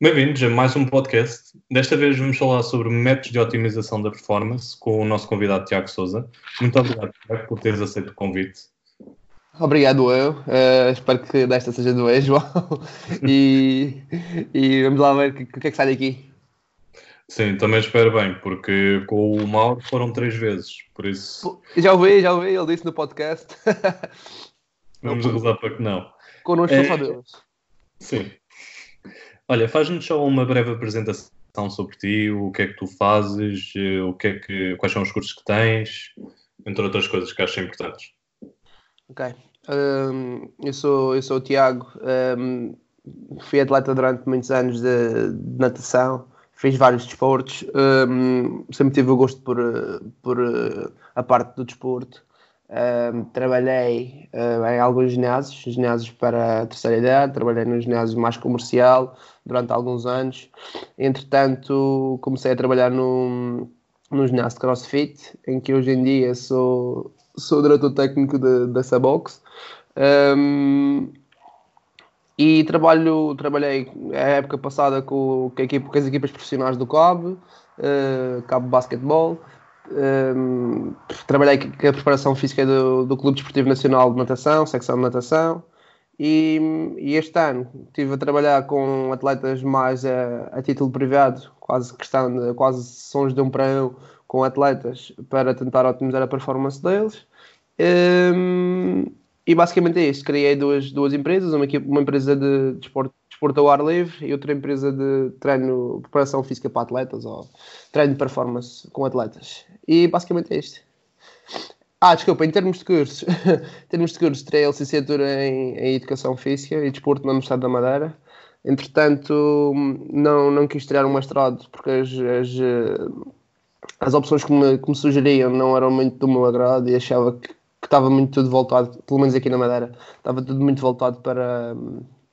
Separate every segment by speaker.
Speaker 1: Bem-vindos a mais um podcast. Desta vez vamos falar sobre métodos de otimização da performance com o nosso convidado Tiago Souza. Muito obrigado, Tiago, por teres aceito o convite.
Speaker 2: Obrigado eu. Uh, espero que desta seja do E, João. e, e, vamos lá ver o que, que, é que sai daqui.
Speaker 1: Sim, também espero bem, porque com o Mauro foram três vezes, por isso...
Speaker 2: Já ouvi, já ouvi, ele disse no podcast.
Speaker 1: vamos rezar para que não.
Speaker 2: Connosco é... só Deus.
Speaker 1: Sim. Olha, faz-nos só uma breve apresentação sobre ti, o que é que tu fazes, eh, o que é que, quais são os cursos que tens, entre outras coisas que acho importantes.
Speaker 2: Ok. Um, eu, sou, eu sou o Tiago, um, fui atleta durante muitos anos de, de natação, fiz vários desportos, um, sempre tive o gosto por, por a parte do desporto. Um, trabalhei uh, em alguns ginásios, ginásios para a terceira idade, trabalhei no ginásio mais comercial durante alguns anos. Entretanto, comecei a trabalhar no, no ginásio de CrossFit, em que hoje em dia sou, sou diretor técnico de, dessa box. Um, e trabalho, trabalhei a época passada com, com, equipa, com as equipas profissionais do CAB, uh, CAB Basketball. Um, trabalhei com a preparação física do, do Clube Desportivo Nacional de Natação, secção de natação, e, e, este ano estive a trabalhar com atletas mais a, a título privado, quase questão quase sons de um para um, com atletas para tentar otimizar a performance deles. Um, e basicamente é isto. Criei duas, duas empresas, uma, uma empresa de desporto, desporto ao ar livre e outra empresa de treino, preparação física para atletas ou treino de performance com atletas. E basicamente é isto. Ah, desculpa, em termos de cursos, em termos de cursos, terei a licenciatura em, em Educação Física e Desporto na Universidade da Madeira. Entretanto, não, não quis tirar um mestrado porque as, as, as opções que me, que me sugeriam não eram muito do meu agrado e achava que, que estava muito tudo voltado, pelo menos aqui na Madeira, estava tudo muito voltado para,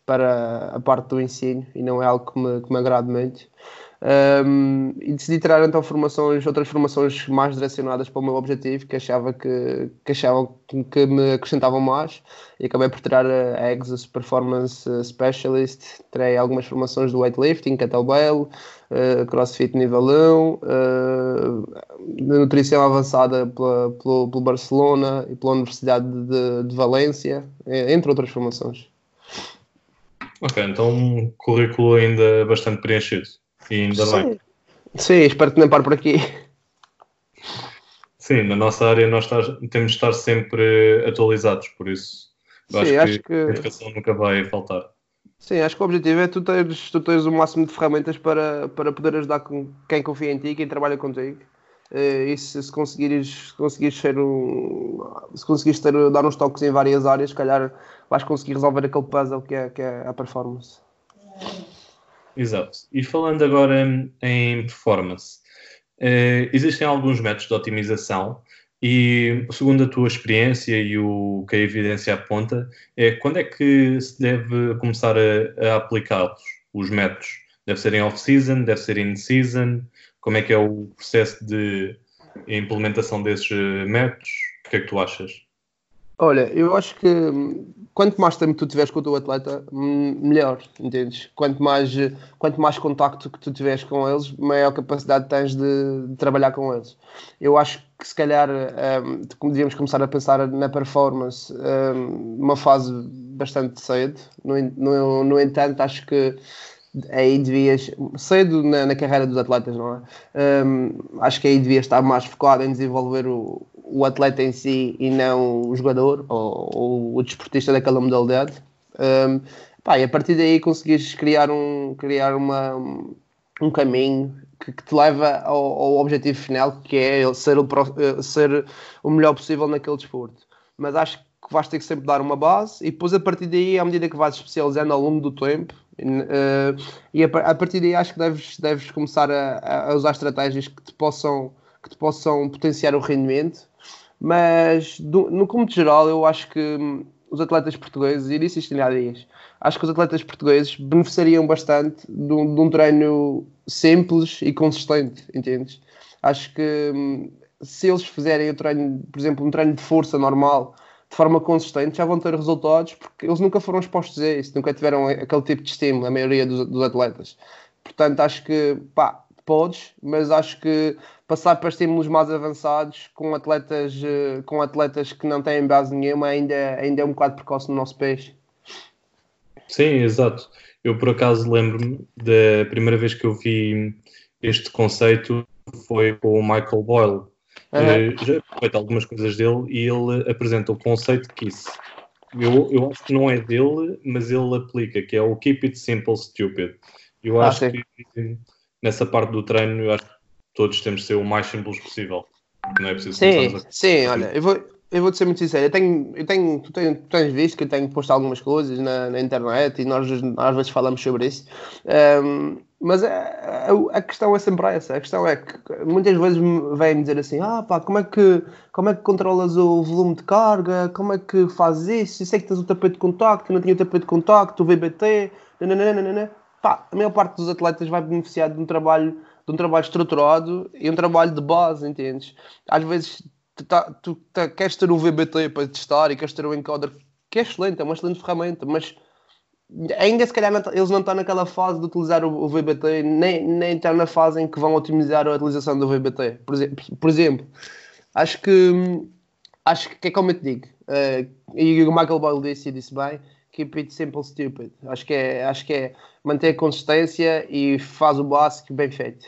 Speaker 2: para a parte do ensino e não é algo que me, que me agrade muito. Um, e decidi tirar então formações, outras formações mais direcionadas para o meu objetivo, que achava que, que achavam que me acrescentavam mais, e acabei por tirar a Exos Performance Specialist, terei algumas formações do weightlifting, kettlebell, uh, crossfit nível 1, uh, nutrição avançada pela, pelo, pelo, Barcelona e pela Universidade de, de Valência, entre outras formações.
Speaker 1: Ok, então um currículo ainda bastante preenchido. E ainda Sim. bem.
Speaker 2: Sim, espero que não pare por aqui.
Speaker 1: Sim, na nossa área nós temos de estar sempre atualizados, por isso Sim, acho, acho que, que, a educação nunca vai faltar.
Speaker 2: Sim, acho que o objetivo é tu teres, tu teres o máximo de ferramentas para, para poder ajudar com quem confia em ti, quem trabalha contigo. Eh, e se, se conseguires, se conseguires ser um, se conseguires ter, dar uns toques em várias áreas, se calhar vais conseguir resolver aquele puzzle que é, que é a performance.
Speaker 1: Exato. E falando agora em performance, uh, existem alguns métodos de otimização e, segundo a tua experiência e o que a evidência aponta, é quando é que se deve começar a, a aplicá-los, os métodos? Deve ser em off-season, deve ser in-season? Como é que é o processo de implementação desses eh, métodos? O que é que tu achas?
Speaker 2: Olha, eu acho que hum, quanto mais tempo tu tiveres com o teu atleta, hum, melhor, entendes? Quanto mais, quanto mais contacto que tu tiveres com eles, maior capacidade tens de, de trabalhar com eles. Eu acho que se calhar um, devíamos começar a pensar na performance um, uma fase bastante cedo. No, no, no entanto, acho que aí devias, cedo na, na, carreira dos atletas, não é? Um, acho que aí devias estar mais focado em desenvolver o, o atleta em si e não o jogador ou, ou o desportista daquela modalidade. Um, pá, e a partir daí conseguires criar um, criar uma, um caminho que, que te leva ao, ao, objetivo final, que é ser o, eh, ser o melhor possível naquele desporto. Mas acho que vais ter que sempre dar uma base e depois a partir daí, à medida que vais especializando ao longo do tempo, uh, e a, a, partir daí acho que deves, deves começar a, a usar estratégias que te possam que te possam potenciar o rendimento mas, do, no como de geral, eu acho que hum, os atletas portugueses, e disse isto há dias, acho que os atletas portugueses beneficiariam bastante de um, de um treino simples e consistente, entendes? Acho que hum, se eles fizerem o treino, por exemplo, um treino de força normal, de forma consistente, já vão ter resultados, porque eles nunca foram expostos a isso, nunca tiveram aquele tipo de estímulo, a maioria dos, dos atletas. Portanto, acho que, pá, podes, mas acho que passar para estímulos mais avançados com atletas, eh, com atletas que não têm base nenhuma ainda, ainda é um bocado precoce no nosso país.
Speaker 1: Sim, exato. Eu por acaso lembro-me da primeira vez que eu vi este conceito foi com o Michael Boyle. Uhum. já feito algumas coisas dele e ele apresenta o conceito que isso. Eu, eu acho que não é dele, mas ele aplica, que é o Keep It Simple Stupid. Eu ah, acho que nessa parte do treino, eu acho que todos temos de ser o mais simples possível. Não é preciso
Speaker 2: Sim, a... sim, olha, eu vou, eu vou te ser muito sincero, eu tenho, eu tenho, tu, tens, tu tens visto que eu tenho posto algumas coisas na, na internet e nós às vezes falamos sobre isso. Um, mas a, a, a, questão é sempre essa. A questão é que muitas vezes vêm dizer assim: ah, pá, como é, que, como é que controlas o volume de carga? Como é que fazes isso? Eu sei que tens o tapete de contacto, não tinha o tapete de contacto, o VBT, nananana. Pá, a maior parte dos atletas vai beneficiar de um trabalho, de um trabalho estruturado e um trabalho de base, entendes? Às vezes tu, tá, tu tá, queres ter o VBT para testar e queres ter o encoder, que é excelente, é uma excelente ferramenta, mas ainda se calhar tá, eles não estão naquela fase de utilizar o, VBT, nem, nem estão na fase em que vão otimizar a utilização do VBT. Por exemplo, por exemplo acho que acho que é como eu te digo, uh, e o Michael Boyle disse e disse bem, keep it simple stupid. Acho que é, acho que é manter a consistência e faz o básico bem feito.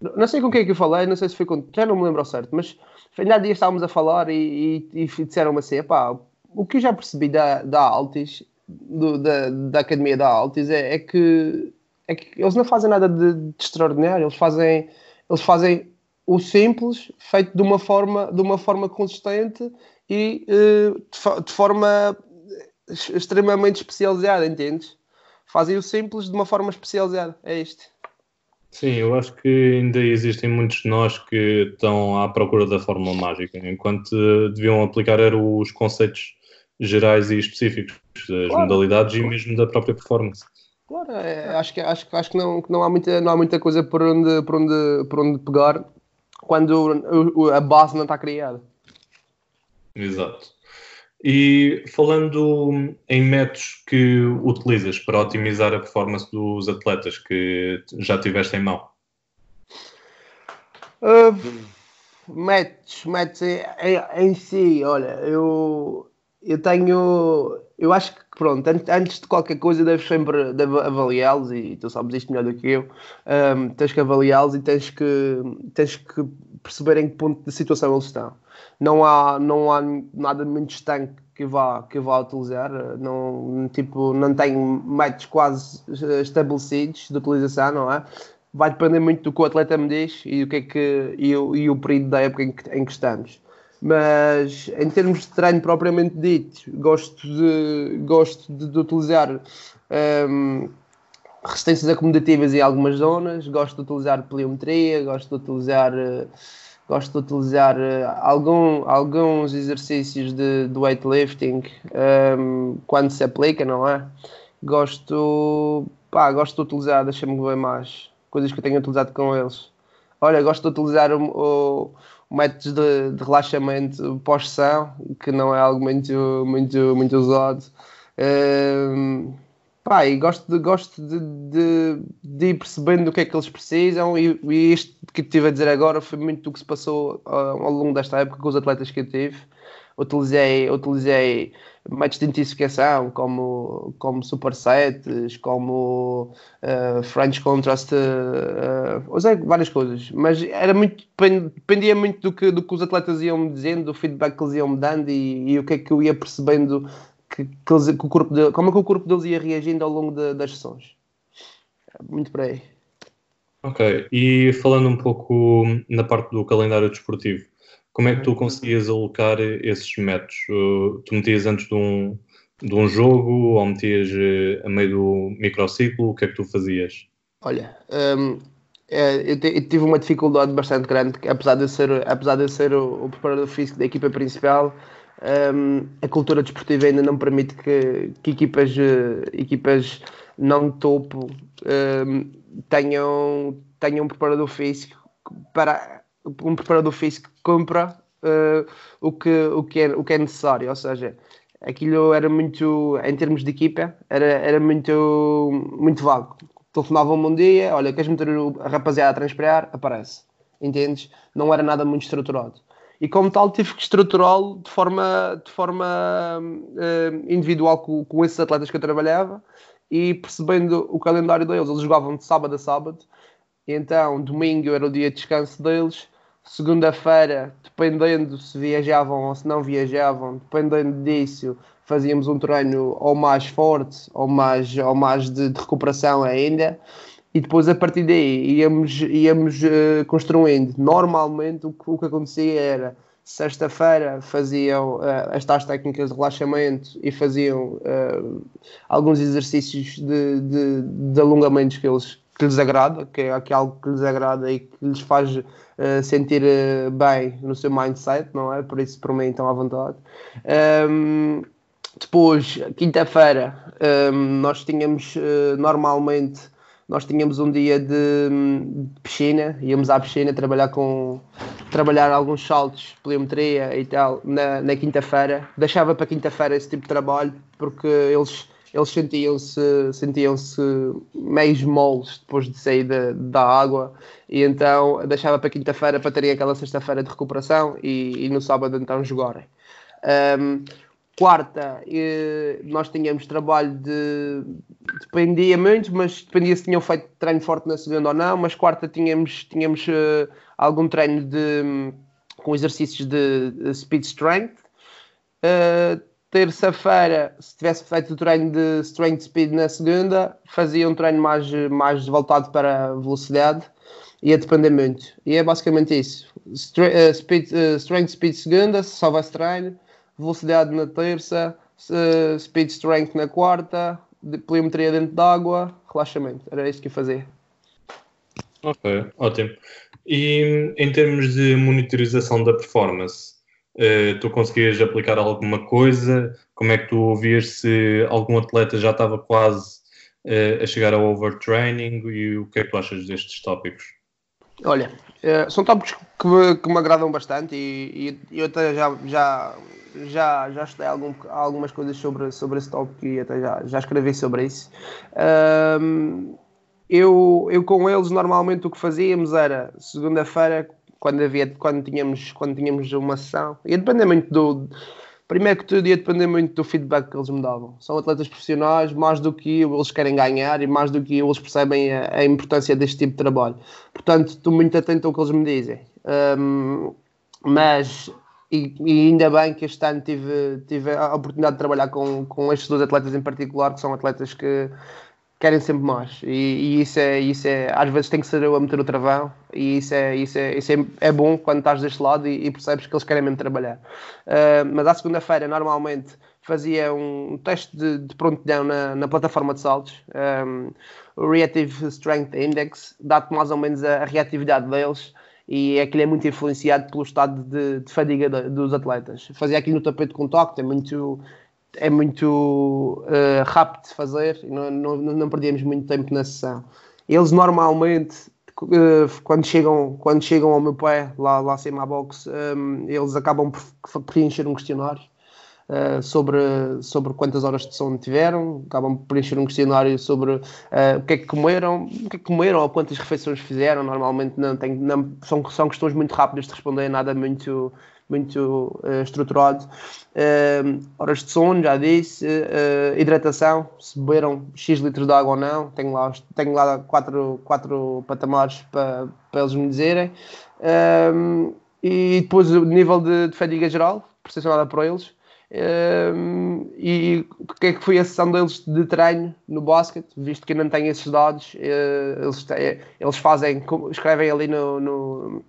Speaker 2: Não sei com quem é que eu falei, não sei se foi com. Já não me lembro ao certo, mas ainda há dias estávamos a falar e, e, e disseram-me assim: pá, o que eu já percebi da, da Altis do, da, da academia da Altis é, é, que, é que eles não fazem nada de, de, extraordinário, eles fazem, eles fazem o simples feito de uma forma, de uma forma consistente e uh, de, de, forma extremamente especializada, entendes? Fazem o simples de uma forma especializada, é isto.
Speaker 1: Sim, eu acho que ainda existem muitos de nós que estão à procura da fórmula mágica, enquanto deviam aplicar eram os conceitos gerais e específicos das claro, modalidades e mesmo da própria performance.
Speaker 2: Claro, é, acho que, acho, acho que, não, que não, há muita, não há muita coisa por onde, por onde, por onde pegar quando a base não está criada.
Speaker 1: Exato. E falando em métodos que utilizas para otimizar a performance dos atletas que já tiveste em mão?
Speaker 2: Uh, métodos, métodos em, em, em si, olha, eu eu tenho. Eu acho que, pronto, antes de qualquer coisa, deves sempre avaliá-los e tu sabes isto melhor do que eu. Um, tens que avaliá-los e tens que, tens que perceber em que ponto de situação eles estão. Não há, não há nada muito estanque que vá, que vá utilizar. Não, tipo, não tem métodos quase estabelecidos de utilização, não é? Vai depender muito do que o atleta me diz e, o que é que, e, e o período da época em que, em que estamos mas em termos de treino propriamente dito, gosto de, gosto de, de utilizar um, resistências acomodativas em algumas zonas, gosto de utilizar pliometria, gosto de utilizar, gosto de utilizar algum, alguns exercícios de, de weightlifting um, quando se aplica, não é? Gosto, pá, gosto de utilizar, deixa-me ver mais, coisas que eu tenho utilizado com eles. Olha, gosto de utilizar o, o métodos de, de relaxamento pós-sessão, que não é algo muito, muito, muito usado. Um, pá, e gosto, de, gosto de, de, de, ir percebendo o que é que eles precisam e, e isto que estive a dizer agora foi muito do que se passou uh, ao longo desta época com os atletas que eu tive. Utilizei, utilizei métodos de intensificação como, como supersets, como uh, French Contrast, uh, usei várias coisas, mas era muito, dependia muito do que, do que os atletas iam me dizendo, do feedback que eles iam me dando e, e o que é que eu ia percebendo que, que, eles, que o corpo de, como é que o corpo deles ia reagindo ao longo de, das sessões. Muito por aí.
Speaker 1: Ok, e falando um pouco na parte do calendário desportivo, como é que tu conseguias alocar esses métodos? Tu metias antes de um, de um jogo ou metias uh, a meio do microciclo? O que é que tu fazias?
Speaker 2: Olha, um, é, eu, te, eu, tive uma dificuldade bastante grande, apesar de eu ser, apesar de ser o, o preparador físico da equipa principal, um, a cultura desportiva ainda não permite que, que equipas, uh, equipas não topo um, tenham, tenham um preparador físico para um preparador físico compra uh, o, que, o, que é, o que é necessário, ou seja, aquilo era muito, em termos de equipa, era, era muito, muito vago. Telefonavam-me um dia, olha, queres meter a rapaziada a transpirar? Aparece. Entendes? Não era nada muito estruturado. E como tal tive que estruturá-lo de forma, de forma uh, individual com, com esses atletas que eu trabalhava e percebendo o calendário deles, eles jogavam de sábado a sábado, e então domingo era o dia de descanso deles, segunda-feira, dependendo se viajavam ou se não viajavam, dependendo disso, fazíamos um treino ou mais forte ou mais, ou mais de, de recuperação ainda. E depois, a partir daí, íamos, íamos uh, construindo. Normalmente, o que, o que acontecia era sexta-feira faziam uh, as tais técnicas de relaxamento e faziam uh, alguns exercícios de, de, de, alongamentos que, eles, que lhes agrada, que é, que é algo que lhes agrada e que lhes faz uh, sentir bem no seu mindset, não é? Por isso, por mim, estão à vontade. Um, ehm, depois, quinta-feira, um, ehm, nós tínhamos normalmente nós tínhamos um dia de, de, piscina, íamos à piscina trabalhar com trabalhar alguns saltos, pliometria e tal, na, na quinta-feira. Deixava para quinta-feira esse tipo de trabalho porque eles eles sentiam-se sentiam-se meios moles depois de sair da, da água e então deixava para quinta-feira para terem aquela sexta-feira de recuperação e, e, no sábado então jogarem. Um, quarta nós tínhamos trabalho de dependia muito, mas dependia se tinham feito treino forte na segunda ou não, mas quarta tínhamos, tínhamos uh, algum treino de, com exercícios de, speed strength. Uh, terça-feira, se tivesse feito o treino de strength speed na segunda, fazia um treino mais, mais voltado para velocidade. Ia depender muito. E é basicamente isso. uh, speed, strength speed segunda, se só vai treino velocidade na terça, speed strength na quarta, pliometria dentro d'água, relaxamento. Era isso que eu fazia.
Speaker 1: Ok, ótimo. E em termos de monitorização da performance, uh, tu conseguias aplicar alguma coisa? Como é que tu vias se algum atleta já estava quase uh, a chegar ao overtraining e o que é que tu achas destes tópicos?
Speaker 2: Olha, uh, são tópicos que me, que me agradam bastante e, e eu até já, já já, já estudei algum, algumas coisas sobre, sobre esse tópico e até já, já escrevi sobre isso. Um, eu, eu com eles normalmente o que fazíamos era segunda-feira, quando havia quando tínhamos, quando tínhamos uma sessão, ia depender muito do. Primeiro que tudo ia depender muito do feedback que eles me davam. São atletas profissionais, mais do que eles querem ganhar e mais do que eles percebem a, a importância deste tipo de trabalho. Portanto, estou muito atento ao que eles me dizem. Um, mas e, e, ainda bem que este ano tive, tive a oportunidade de trabalhar com, com estes dois atletas em particular, que são atletas que querem sempre mais. E, e, isso, é, isso é, às vezes tem que ser eu a meter o travão, e isso é, isso é, isso é, é bom quando estás deste lado e, e percebes que eles querem mesmo trabalhar. Uh, mas à segunda-feira, normalmente, fazia um teste de, de prontidão na, na plataforma de saltos, um, o Reactive Strength Index, dá-te mais ou menos a, a reatividade deles e ele é muito influenciado pelo estado de, de fadiga de, dos atletas. Fazer aquilo no tapete de contacto é muito, é muito uh, rápido de fazer não, não, não perdíamos muito tempo na sessão. Eles normalmente, uh, quando, chegam, quando chegam ao meu pé, lá, lá acima à box, um, eles acabam por preencher um questionário uh, sobre, sobre quantas horas de sono tiveram, acabam por preencher um questionário sobre uh, o que é que comeram, o que é que comeram ou quantas refeições fizeram. Normalmente não tem, não, são, são questões muito rápidas de responder, nada muito muito uh, estruturado. Uh, horas de sono, já disse. Uh, hidratação, se beberam X litros de água ou não. Tenho lá, tenho lá quatro, quatro patamares para, para eles me dizerem. e depois o nível de, de fadiga geral, percepcionada por eles. Um, e o que é que foi a sessão deles de treino no basquete, visto que não tem esses dados, uh, eles, têm, eles fazem, escrevem ali no, no,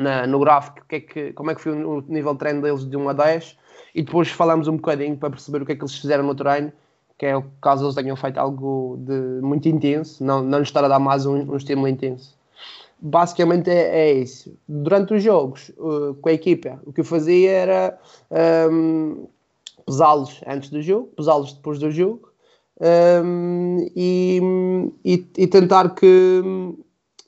Speaker 2: na, no gráfico que é que, como é que foi o nível de treino deles de 1 a 10 e depois falamos um bocadinho para perceber o que é que eles fizeram no treino, que é caso eles tenham feito algo de muito intenso, não, não lhes estar a dar mais um, um estímulo intenso. Basicamente é, é isso. Durante os jogos, uh, com a equipa, o que eu fazia era um, pesá-los antes do jogo, pesá-los depois do jogo um, e, e, e, tentar que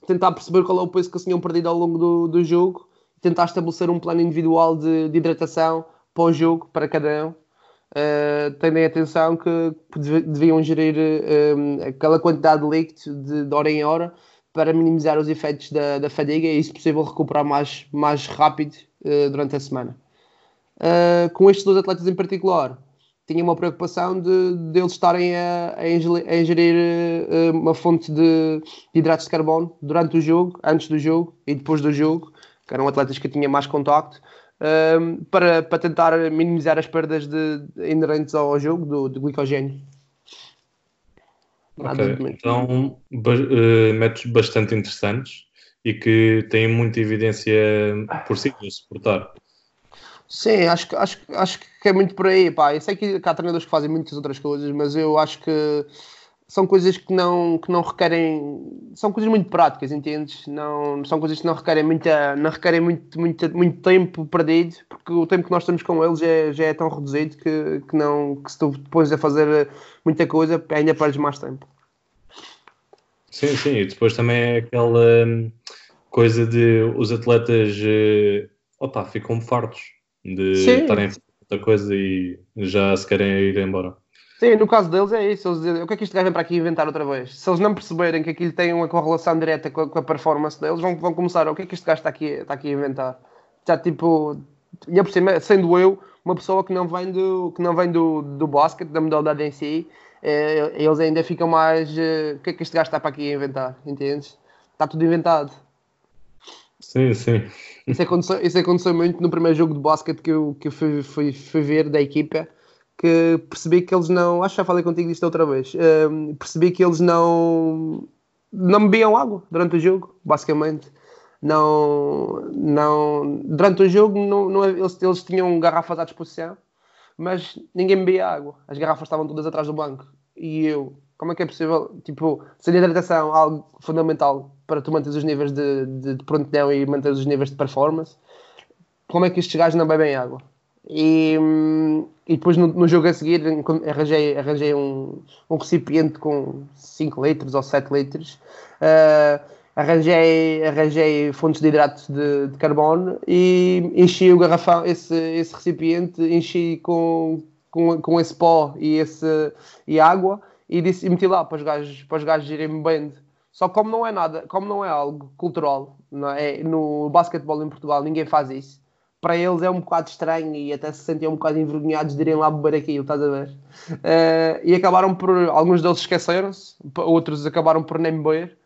Speaker 2: tentar perceber qual é o peso que tinham perdido ao longo do, do jogo tentar estabelecer um plano individual de, de hidratação para o jogo, para cada um. Uh, tendem atenção que deviam gerir uh, aquela quantidade de líquido de, de, hora em hora para minimizar os efeitos da, da fadiga e, se possível, recuperar mais, mais rápido uh, durante a semana. com estes dois atletas em particular, tinha uma preocupação de, de eles estarem a, a ingerir, a uh, uma fonte de, de, hidratos de carbono durante o jogo, antes do jogo e depois do jogo, que eram atletas que tinham mais contacto, uh, para, para tentar minimizar as perdas de, inerentes ao jogo do, do glicogênio.
Speaker 1: Okay. Então, uh, métodos bastante interessantes e que têm muita evidência por si de suportar.
Speaker 2: Sim, acho, acho, acho que é muito por aí. Pá. Eu sei que, há treinadores que fazem muitas outras coisas, mas eu acho que são coisas que não, que não requerem. São coisas muito práticas, entendes? Não, são coisas que não requerem, muita, não requerem muito, muito, muito tempo perdido, porque o tempo que nós temos com eles já, já é tão reduzido que, que, não, que se tu depois a fazer muita coisa, ainda perdes mais tempo.
Speaker 1: Sim, sim, e depois também é aquela hum, coisa de os atletas eh, opa, ficam fartos de Sim. estarem a fazer outra coisa e já se querem ir embora.
Speaker 2: Sim, no caso deles é isso. Eles dizem, o que é que isto gajo vem para aqui inventar outra vez? Se eles não perceberem que aquilo tem uma correlação direta com a, com a performance deles, vão, vão começar, o que é que este gajo está aqui, está aqui a inventar? Já tipo, e por cima, sendo eu uma pessoa que não vem do, que não vem do, do basquete, da modalidade em si, é, eles ainda ficam mais, eh, o que é que este gajo está para aqui a inventar? Entendes? Está tudo inventado.
Speaker 1: Sim, sim.
Speaker 2: Isso aconteceu, isso aconteceu muito no primeiro jogo de basquete que eu, que eu fui, fui, fui ver da equipa, que percebi que eles não. Acho que já falei contigo disto outra vez. Um, percebi que eles não. não bebiam água durante o jogo, basicamente. Não. não durante o jogo, não, não, eles, eles tinham garrafas à disposição, mas ninguém bebia água. As garrafas estavam todas atrás do banco. E eu, como é que é possível? Tipo, se a hidratação é algo fundamental para tu manteres os níveis de, de, de prontidão e manteres os níveis de performance, como é que estes gajos não bebem água? E, e depois no, no, jogo a seguir arranjei, arranjei um, um recipiente com 5 litros ou 7 litros. Uh, arranjei, arranjei fontes de hidratos de, de, carbono e enchi o garrafão, esse, esse recipiente, enchi com, com, com esse pó e, esse, e água e, disse, e meti lá para os gajos, para os gajos irem bebendo. Só como não é nada, como não é algo cultural, não é? no basquetebol em Portugal ninguém faz isso. Para eles é um bocado estranho e até se sentiam um bocado envergonhados de irem lá beber aquilo, estás a ver? Uh, e acabaram por, alguns deles esqueceram-se, outros acabaram por nem beber.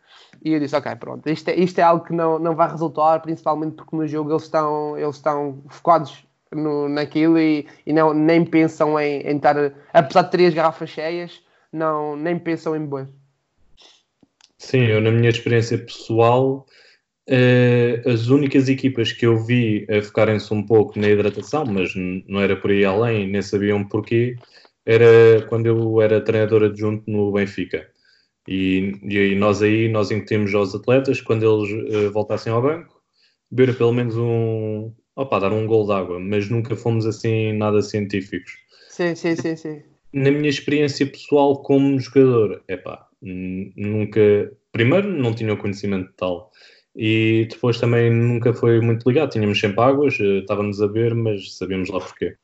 Speaker 2: E eu disse, ok, pronto, isto é, isto é algo que não, não vai resultar, principalmente porque no jogo eles estão, eles estão focados no, naquilo e, e não, nem pensam em, em estar, apesar de ter as garrafas cheias, não, nem pensam em beber.
Speaker 1: Sim, eu na minha experiência pessoal, uh, as únicas equipas que eu vi a focarem-se um pouco na hidratação, mas não era por aí além, nem sabiam porquê, era quando eu era treinador adjunto no Benfica. E, e aí nós aí, nós incutimos aos atletas, quando eles uh, voltassem ao banco, beber pelo menos um, opa, dar um gol d'água, mas nunca fomos assim nada científicos.
Speaker 2: Sim, sim, sim, sim.
Speaker 1: Na minha experiência pessoal como jogador, é pá, nunca. Primeiro, não tinha o conhecimento tal. E depois também nunca foi muito ligado. Tínhamos sempre águas, eh, estávamos a ver, mas sabíamos lá porquê.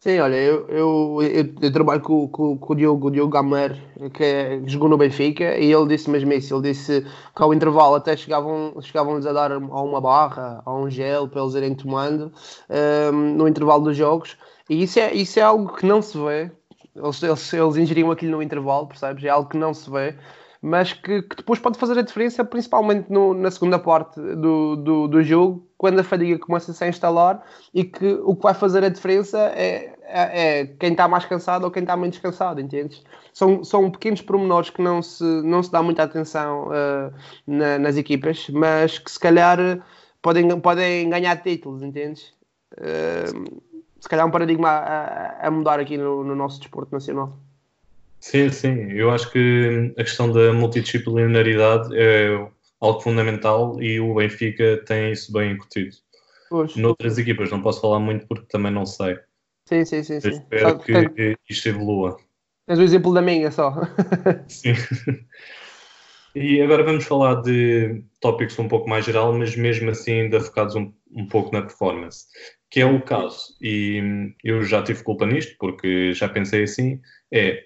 Speaker 2: Sim, olha, eu, eu, eu, eu trabalho com, com, com, o Diogo, Diogo Gamer, que, é, jogou no Benfica, e ele disse mesmo isso. Ele disse que ao intervalo até chegavam, chegavam-lhes a dar a uma barra, a um gel, para eles irem tomando um, ehm, no intervalo dos jogos. E isso é, isso é algo que não se vê eles, eles, eles ingeriam aquilo no intervalo, percebes? É algo que não se vê, mas que, que depois pode fazer a diferença, principalmente no, na segunda parte do, do, do, jogo, quando a fadiga começa -se a instalar e que o que vai fazer a diferença é, é, é quem está mais cansado ou quem está menos cansado, entendes? São, são pequenos pormenores que não se, não se dá muita atenção uh, na, nas equipas, mas que se calhar podem, podem ganhar títulos, entendes? Uh, se calhar um paradigma a, a mudar aqui no, no, nosso desporto nacional.
Speaker 1: Sim, sim. Eu acho que a questão da multidisciplinaridade é algo fundamental e o Benfica tem isso bem incutido. Pois. Noutras equipas não posso falar muito porque também não sei.
Speaker 2: Sim, sim, sim. sim.
Speaker 1: espero que, que, que isto evolua.
Speaker 2: Tens o exemplo da minha só.
Speaker 1: sim. E agora vamos falar de tópicos um pouco mais geral, mas mesmo assim ainda focados um, um pouco na performance, que é o caso, e eu já tive culpa nisto, porque já pensei assim, é,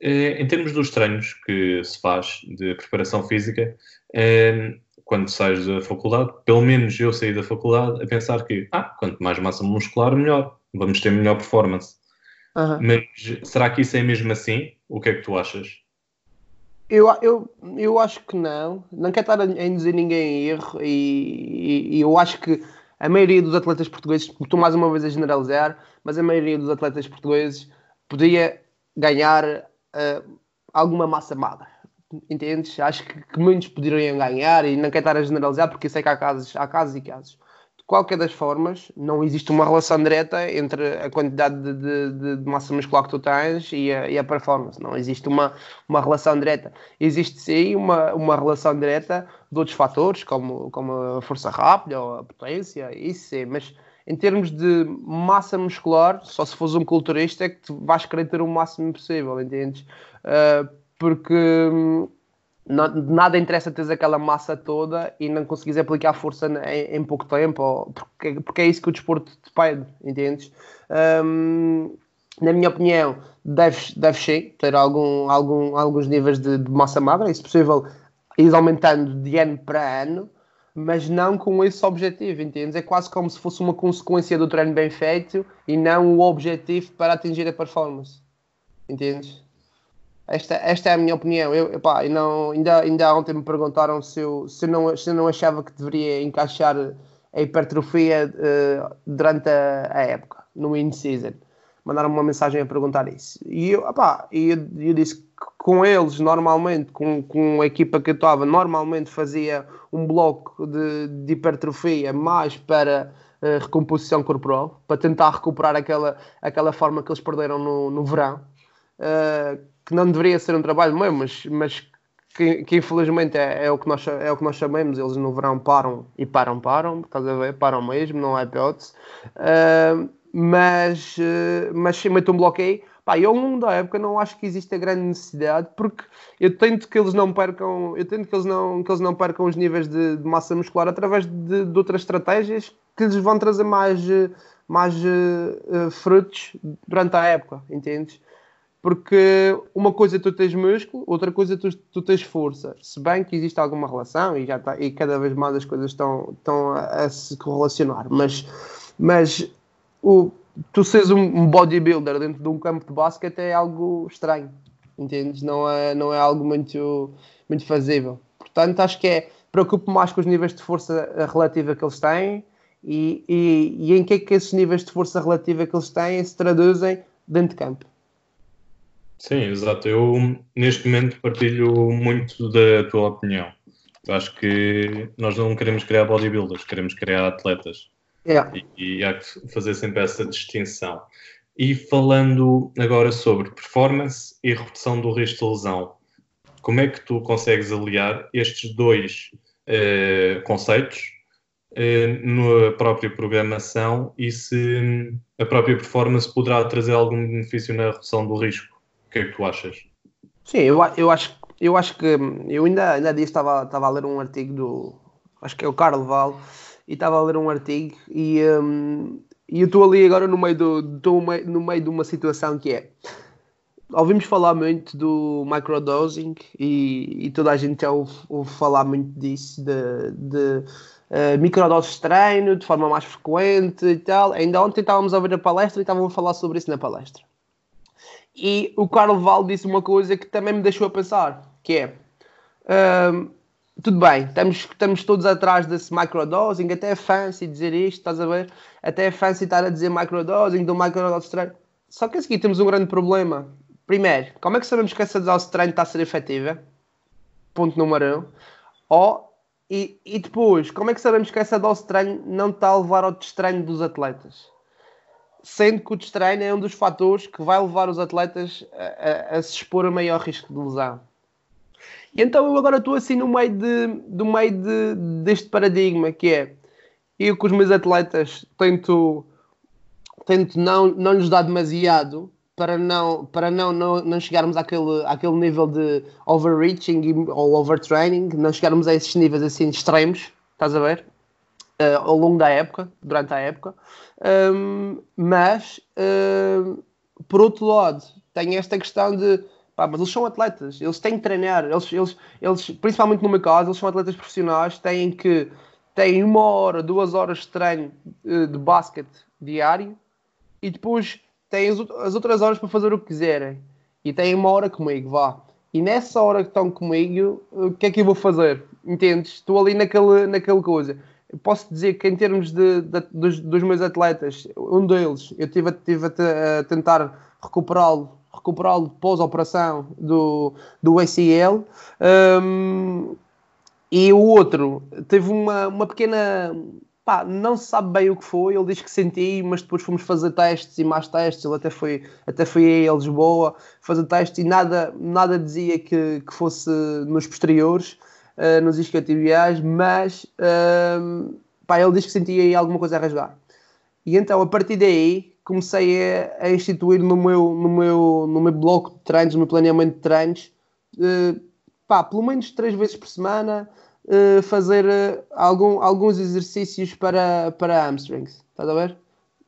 Speaker 1: é em termos dos treinos que se faz de preparação física, é, quando sais da faculdade, pelo menos eu saí da faculdade a pensar que, ah, quanto mais massa muscular, melhor, vamos ter melhor performance. Uhum. Mas será que isso é mesmo assim? O que é que tu achas?
Speaker 2: Eu, eu, eu acho que não. Não quero estar a induzir ninguém em erro e, e, e, eu acho que a maioria dos atletas portugueses, estou mais uma vez a generalizar, mas a maioria dos atletas portugueses podia ganhar uh, alguma massa magra. Entendes? Acho que, que, muitos poderiam ganhar e não quero estar a generalizar porque sei que há casos, há casos e casos qualquer das formas, não existe uma relação direta entre a quantidade de, de, de massa muscular que tu tens e a, e a, performance. Não existe uma, uma relação direta. Existe sim uma, uma relação direta de outros fatores, como, como a força rápida ou a potência, isso sim, mas em termos de massa muscular, só se fores um culturista é que tu vais querer ter o máximo possível, entendes? Uh, porque hum, nada interessa teres aquela massa toda e não conseguires aplicar força em, em pouco tempo, porque, porque, é isso que o desporto te pede, entendes? Um, na minha opinião, deves, deves sim, ter algum, algum, alguns níveis de, de massa magra, e se possível, ir aumentando de ano para ano, mas não com esse objetivo, entendes? É quase como se fosse uma consequência do treino bem feito e não o objetivo para atingir a performance, entendes? Esta, esta é a minha opinião. Eu, epá, e não, ainda, ainda ontem me perguntaram se eu, se, eu não, se eu não achava que deveria encaixar a hipertrofia uh, durante a, a, época, no in-season. Mandaram uma mensagem a perguntar isso. E eu, epá, eu, eu disse que com eles, normalmente, com, com a equipa que eu estava, normalmente fazia um bloco de, de hipertrofia mais para uh, recomposição corporal, para tentar recuperar aquela, aquela forma que eles perderam no, no verão. Uh, que não deveria ser um trabalho meu, mas, mas que, que infelizmente é, é, o que nós, é o que nós chamamos, eles no verão param e param, param, estás a ver? Param mesmo, não há hipótese. Uh, mas, uh, mas sim, meto um bloqueio. Pá, eu ao longo da época não acho que exista grande necessidade, porque eu tento que eles não percam, eu tento que eles não, que eles não percam os níveis de, de massa muscular através de, de, outras estratégias que lhes vão trazer mais, mais uh, frutos durante a época, entendes? Porque uma coisa é tu tens músculo, outra coisa é tu, tu tens força. Se bem que existe alguma relação e, já tá, e cada vez mais as coisas estão, estão a, a se correlacionar, mas, mas o, tu seres um bodybuilder dentro de um campo de basquete é algo estranho, entendes? Não é, não é algo muito, muito fazível. Portanto, acho que é preocupo mais com os níveis de força relativa que eles têm e, e, e em que é que esses níveis de força relativa que eles têm se traduzem dentro de campo.
Speaker 1: Sim, exato. Eu, neste momento, partilho muito da tua opinião. Eu acho que nós não queremos criar bodybuilders, queremos criar atletas.
Speaker 2: Yeah.
Speaker 1: E, e há que fazer sempre essa distinção. E falando agora sobre performance e redução do risco de lesão, como é que tu consegues aliar estes dois eh, conceitos eh, na própria programação e se a própria performance poderá trazer algum benefício na redução do risco? Que é que tu achas?
Speaker 2: Sim, eu, eu, acho, eu acho que eu ainda, ainda disse estava, estava a ler um artigo do acho que é o Carlos Val e estava a ler um artigo e, um, e eu estou ali agora no meio, do, estou no meio de uma situação que é ouvimos falar muito do microdosing e, e toda a gente já ouve, ouve falar muito disso de, de uh, microdoses de treino de forma mais frequente e tal. Ainda ontem estávamos a ouvir a palestra e estávamos a falar sobre isso na palestra. E o Carlos Val disse uma coisa que também me deixou a pensar, que é um, tudo bem, estamos, estamos todos atrás desse microdosing, até é fancy dizer isto, estás a ver? Até é fancy estar a dizer microdosing, do microdose treino. Só que aqui temos um grande problema. Primeiro, como é que sabemos que essa dose de treino está a ser efetiva? Ponto número um. Ou, e, e depois, como é que sabemos que essa dose de treino não está a levar ao destreino dos atletas? Sendo que o destreino é um dos fatores que vai levar os atletas a, a, a se expor a maior risco de lesão. E então eu agora estou assim no meio, de, do meio de, deste paradigma que é eu com os meus atletas tento, tento não, não lhes dar demasiado para não, para não, não, não chegarmos àquele, àquele nível de overreaching ou overtraining, não chegarmos a esses níveis assim extremos, estás a ver? Uh, ao longo da época, durante a época. Um, mas, uh, por outro lado, tem esta questão de pá, mas eles são atletas, eles têm que treinar, eles, eles, eles, principalmente no meu caso, eles são atletas profissionais, têm que têm uma hora, duas horas de treino uh, de basquete diário e depois têm as, as, outras horas para fazer o que quiserem. E têm uma hora comigo, vá. E nessa hora que estão comigo, o que é que eu vou fazer? Entendes? Estou ali naquele, naquela coisa. Posso dizer que em termos de, de dos, dos, meus atletas, um deles, eu estive, tive a, a tentar recuperá-lo recuperá-lo pós-operação do, do ACL. Um, e o outro teve uma, uma pequena pá, não se sabe bem o que foi, ele diz que senti, mas depois fomos fazer testes e mais testes, ele até foi, até foi a Lisboa fazer testes e nada, nada dizia que, que fosse nos posteriores, uh, nos isquiotibiais, mas uh, pá, ele diz que sentia aí alguma coisa a rasgar. E então, a partir daí, comecei a, a, instituir no meu, no, meu, no meu bloco de treinos, no meu planeamento de treinos, uh, pá, pelo menos três vezes por semana, uh, fazer uh, algum, alguns exercícios para, para hamstrings. Estás a ver?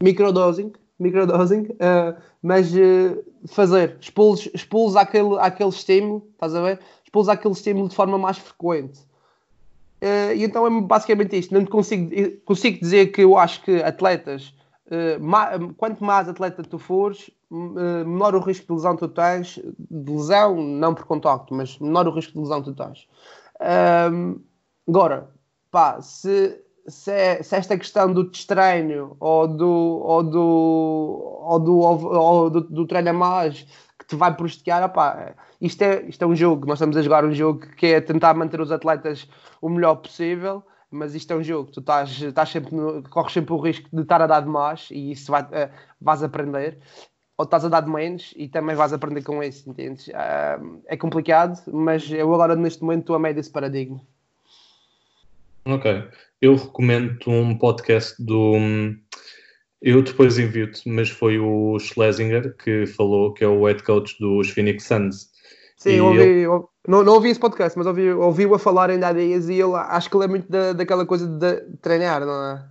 Speaker 2: Microdosing, microdosing, uh, mas fazer, expulsos, expulsos aquele, aquele estímulo, estás a ver? Expulsos aquele estímulo de forma mais frequente. e então é basicamente isto. Não consigo, consigo dizer que eu acho que atletas, quanto mais atleta tu fores, menor o risco de lesão tu tens, de lesão não por contacto, mas menor o risco de lesão tu tens. Agora, pá, se, se, é, se, esta questão do destreino ou do, ou do, ou do, ou do, do treino a mais te vai prejudicar, pá, isto, é, isto é um jogo, nós estamos a jogar um jogo que é tentar manter os atletas o melhor possível, mas isto é um jogo, tu estás, estás sempre no, corres sempre o risco de estar a dar demais e isso vai, uh, vais aprender ou estás a dar de menos e também vais aprender com isso, entendes? Uh, é complicado, mas eu agora neste momento estou a meio desse paradigma.
Speaker 1: Ok. Eu recomendo um podcast do. Eu depois envio-te, mas foi o Schlesinger que falou, que é o head coach dos Phoenix Suns.
Speaker 2: Sim, ouvi, ele... não, não ouvi esse podcast, mas ouvi, ouvi-o a falar ainda há dias e ele, acho que ele é muito da, daquela coisa de treinar, não é?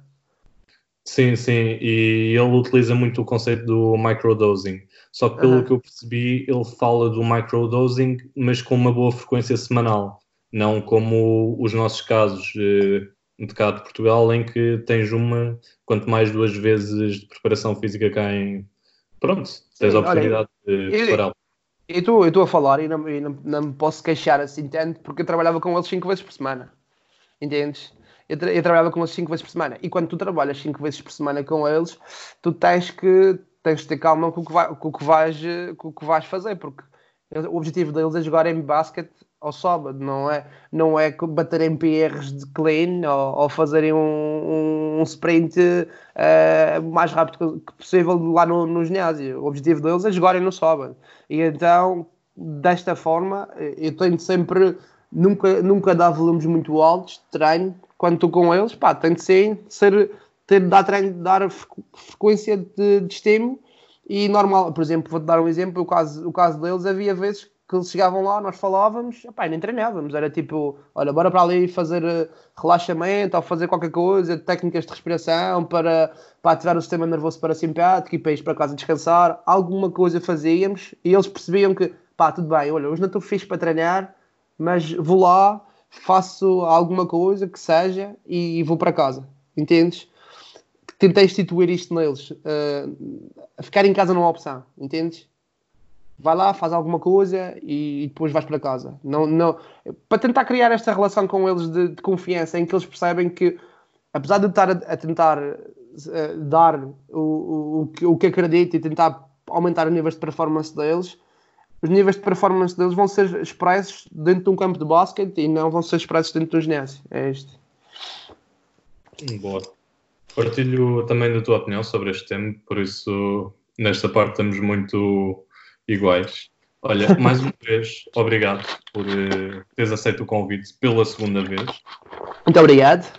Speaker 1: Sim, sim, e ele utiliza muito o conceito do microdosing. Só que pelo que eu percebi, ele fala do microdosing, mas com uma boa frequência semanal não como os nossos casos eh, de cá de Portugal, em que tens uma, quanto mais duas vezes de preparação física cá em. Pronto, tens a oportunidade olha, de preparar.
Speaker 2: Eu estou a falar e, não, e não, não, me posso queixar assim tanto, porque eu trabalhava com eles 5 vezes por semana. Entendes? Eu, tra eu, trabalhava com eles 5 vezes por semana. E quando tu trabalhas 5 vezes por semana com eles, tu tens que, tens de ter calma com o que, vai, com o que, vais, com o que vais fazer, porque o objetivo deles é jogar em basquete ao sábado, não é, não é baterem PRs de clean ou, ou fazerem um, um sprint uh, mais rápido que possível lá no, no ginásio. O objetivo deles é jogarem no sábado. E então, desta forma, eu tento sempre nunca, nunca dar volumes muito altos de treino quando estou com eles, pá, tento ser, ser ter, dar treino, dar frequência de, de estímulo e normal, por exemplo, vou-te dar um exemplo, o caso, o caso deles havia vezes que eles chegavam lá, nós falávamos, epá, nem treinávamos, era tipo, olha, bora para ali fazer uh, relaxamento ou fazer qualquer coisa, técnicas de respiração para, para ativar o sistema nervoso parasimpático e para ir para casa descansar, alguma coisa fazíamos e eles percebiam que, pá, tudo bem, olha, hoje não estou fixe para treinar, mas vou lá, faço alguma coisa que seja e, e vou para casa, entendes? Tentei instituir isto neles, uh, ficar em casa não é opção, entendes? Vai lá, faz alguma coisa e, depois vais para casa. Não, não, para tentar criar esta relação com eles de, de confiança, em que eles percebem que, apesar de estar a, a tentar uh, dar o, o, o, o que acredito e tentar aumentar os níveis de performance deles, os níveis de performance deles vão ser expressos dentro de um campo de basquete e não vão ser expressos dentro de um ginásio. É isto.
Speaker 1: Boa. Partilho também da tua opinião sobre este tema, por isso, nesta parte, estamos muito iguais. Olha, mais uma vez, obrigado por uh, teres aceito o convite pela segunda vez.
Speaker 2: Muito obrigado.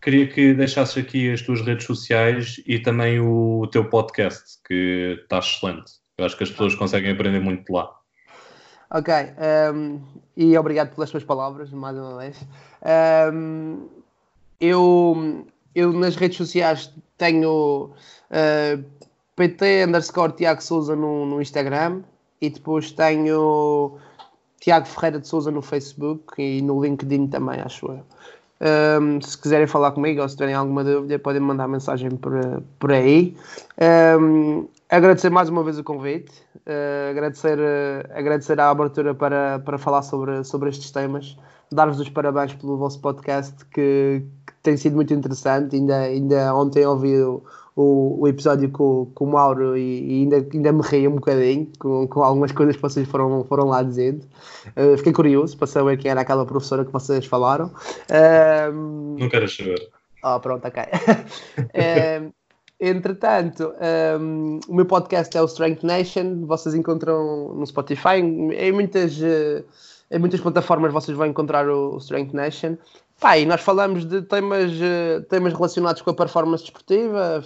Speaker 1: Queria que deixasses aqui as tuas redes sociais e também o teu podcast, que está excelente. Eu acho que as pessoas conseguem aprender muito de lá.
Speaker 2: Ok, um, e obrigado pelas suas palavras, mais uma vez. Um, eu, eu nas redes sociais tenho uh, PT underscore Tiago Souza no, no Instagram e depois tenho Tiago Ferreira de Souza no Facebook e no LinkedIn também, acho eu. Um, se quiserem falar comigo ou se tiverem alguma dúvida, podem mandar mensagem por, por aí. Um, agradecer mais uma vez o convite, uh, agradecer, uh, agradecer a abertura para, para falar sobre, sobre estes temas, dar-vos os parabéns pelo vosso podcast que, que, tem sido muito interessante. Ainda, ainda ontem ouvi o, o, o episódio com, com o Mauro e, e, ainda, ainda me ri um bocadinho com, com algumas coisas que vocês foram, foram lá dizendo. Uh, fiquei curioso para saber quem era aquela professora que vocês falaram.
Speaker 1: Uh, Não quero saber.
Speaker 2: Oh, pronto, ok. uh, entretanto, um, o meu podcast é o Strength Nation. Vocês encontram no Spotify, em muitas, em muitas plataformas vocês vão encontrar o Strength Nation. Pá, e nós falamos de temas, eh, temas relacionados com a performance desportiva,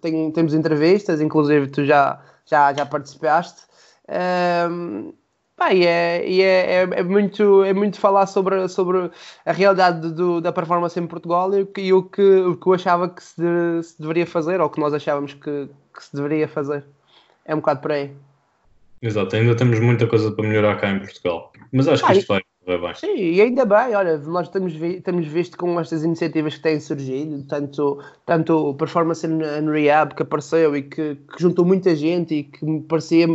Speaker 2: tem, temos entrevistas, inclusive tu já, já, já participaste. Um, pá, e é, e é, é, é, muito, é muito falar sobre, sobre a realidade do, da performance em Portugal e, e, o, que, o que eu achava que se, de, se deveria fazer, ou que nós achávamos que, que se deveria fazer. É um bocado por aí.
Speaker 1: Exato, ainda temos muita coisa para melhorar cá em Portugal. Mas acho que isto vai bem.
Speaker 2: Sim, e ainda bem, olha, nós temos, vi, temos visto com estas iniciativas que têm surgido, tanto, tanto Performance and, Rehab que apareceu e que, que, juntou muita gente e que me parecia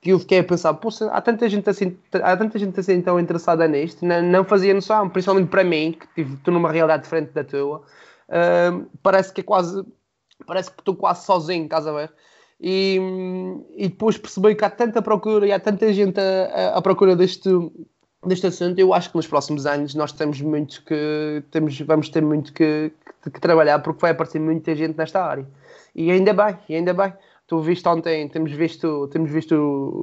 Speaker 2: que eu fiquei a pensar, há tanta gente assim, há tanta gente assim tão interessada nisto, não, não fazia noção, principalmente para mim, que estou numa realidade diferente da tua, uh, parece que é quase, parece que estou quase sozinho, estás a ver? E, e depois percebi que há tanta procura e há tanta gente à procura deste, deste assunto, eu acho que nos próximos anos nós temos muito que temos, vamos ter muito que, que, que, trabalhar porque vai aparecer muita gente nesta área. E ainda bem, e ainda bem. Tu viste ontem, temos visto, temos visto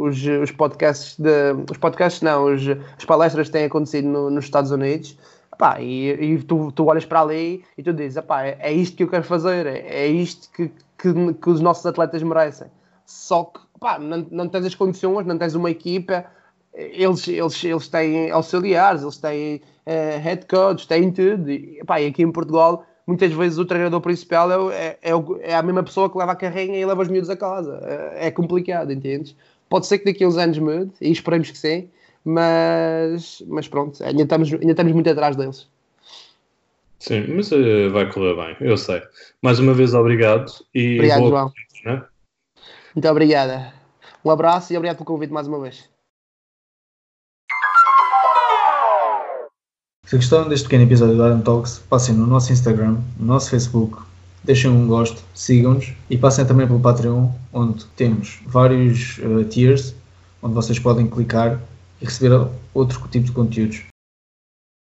Speaker 2: os, os podcasts de, os podcasts não, os, as palestras que têm acontecido no, nos Estados Unidos. Epá, e, e tu, tu olhas para ali e tu dizes, epá, é, é isto que eu quero fazer, é, é isto que, que, que, os nossos atletas merecem. Só que epá, não, não tens as condições, não tens uma equipa, eles, eles, eles têm auxiliares, eles têm uh, head coach, têm tudo. E, pá, e aqui em Portugal, muitas vezes o treinador principal é, é, é, é, a mesma pessoa que leva a carrinha e leva os miúdos a casa. É, é complicado, entendes? Pode ser que daqui a uns anos mude, e esperemos que sim, mas, mas pronto, ainda estamos, ainda estamos muito atrás deles.
Speaker 1: Sim, mas uh, vai correr bem, eu sei. Mais uma vez, obrigado. E
Speaker 2: obrigado, João. Né? Muito obrigada. Um abraço e obrigado pelo convite mais uma vez.
Speaker 3: Se gostaram deste pequeno episódio do Adam Talks, passem no nosso Instagram, no nosso Facebook, deixem um gosto, sigam-nos e passem também pelo Patreon, onde temos vários uh, tiers, onde vocês podem clicar e receber outro tipo de conteúdos.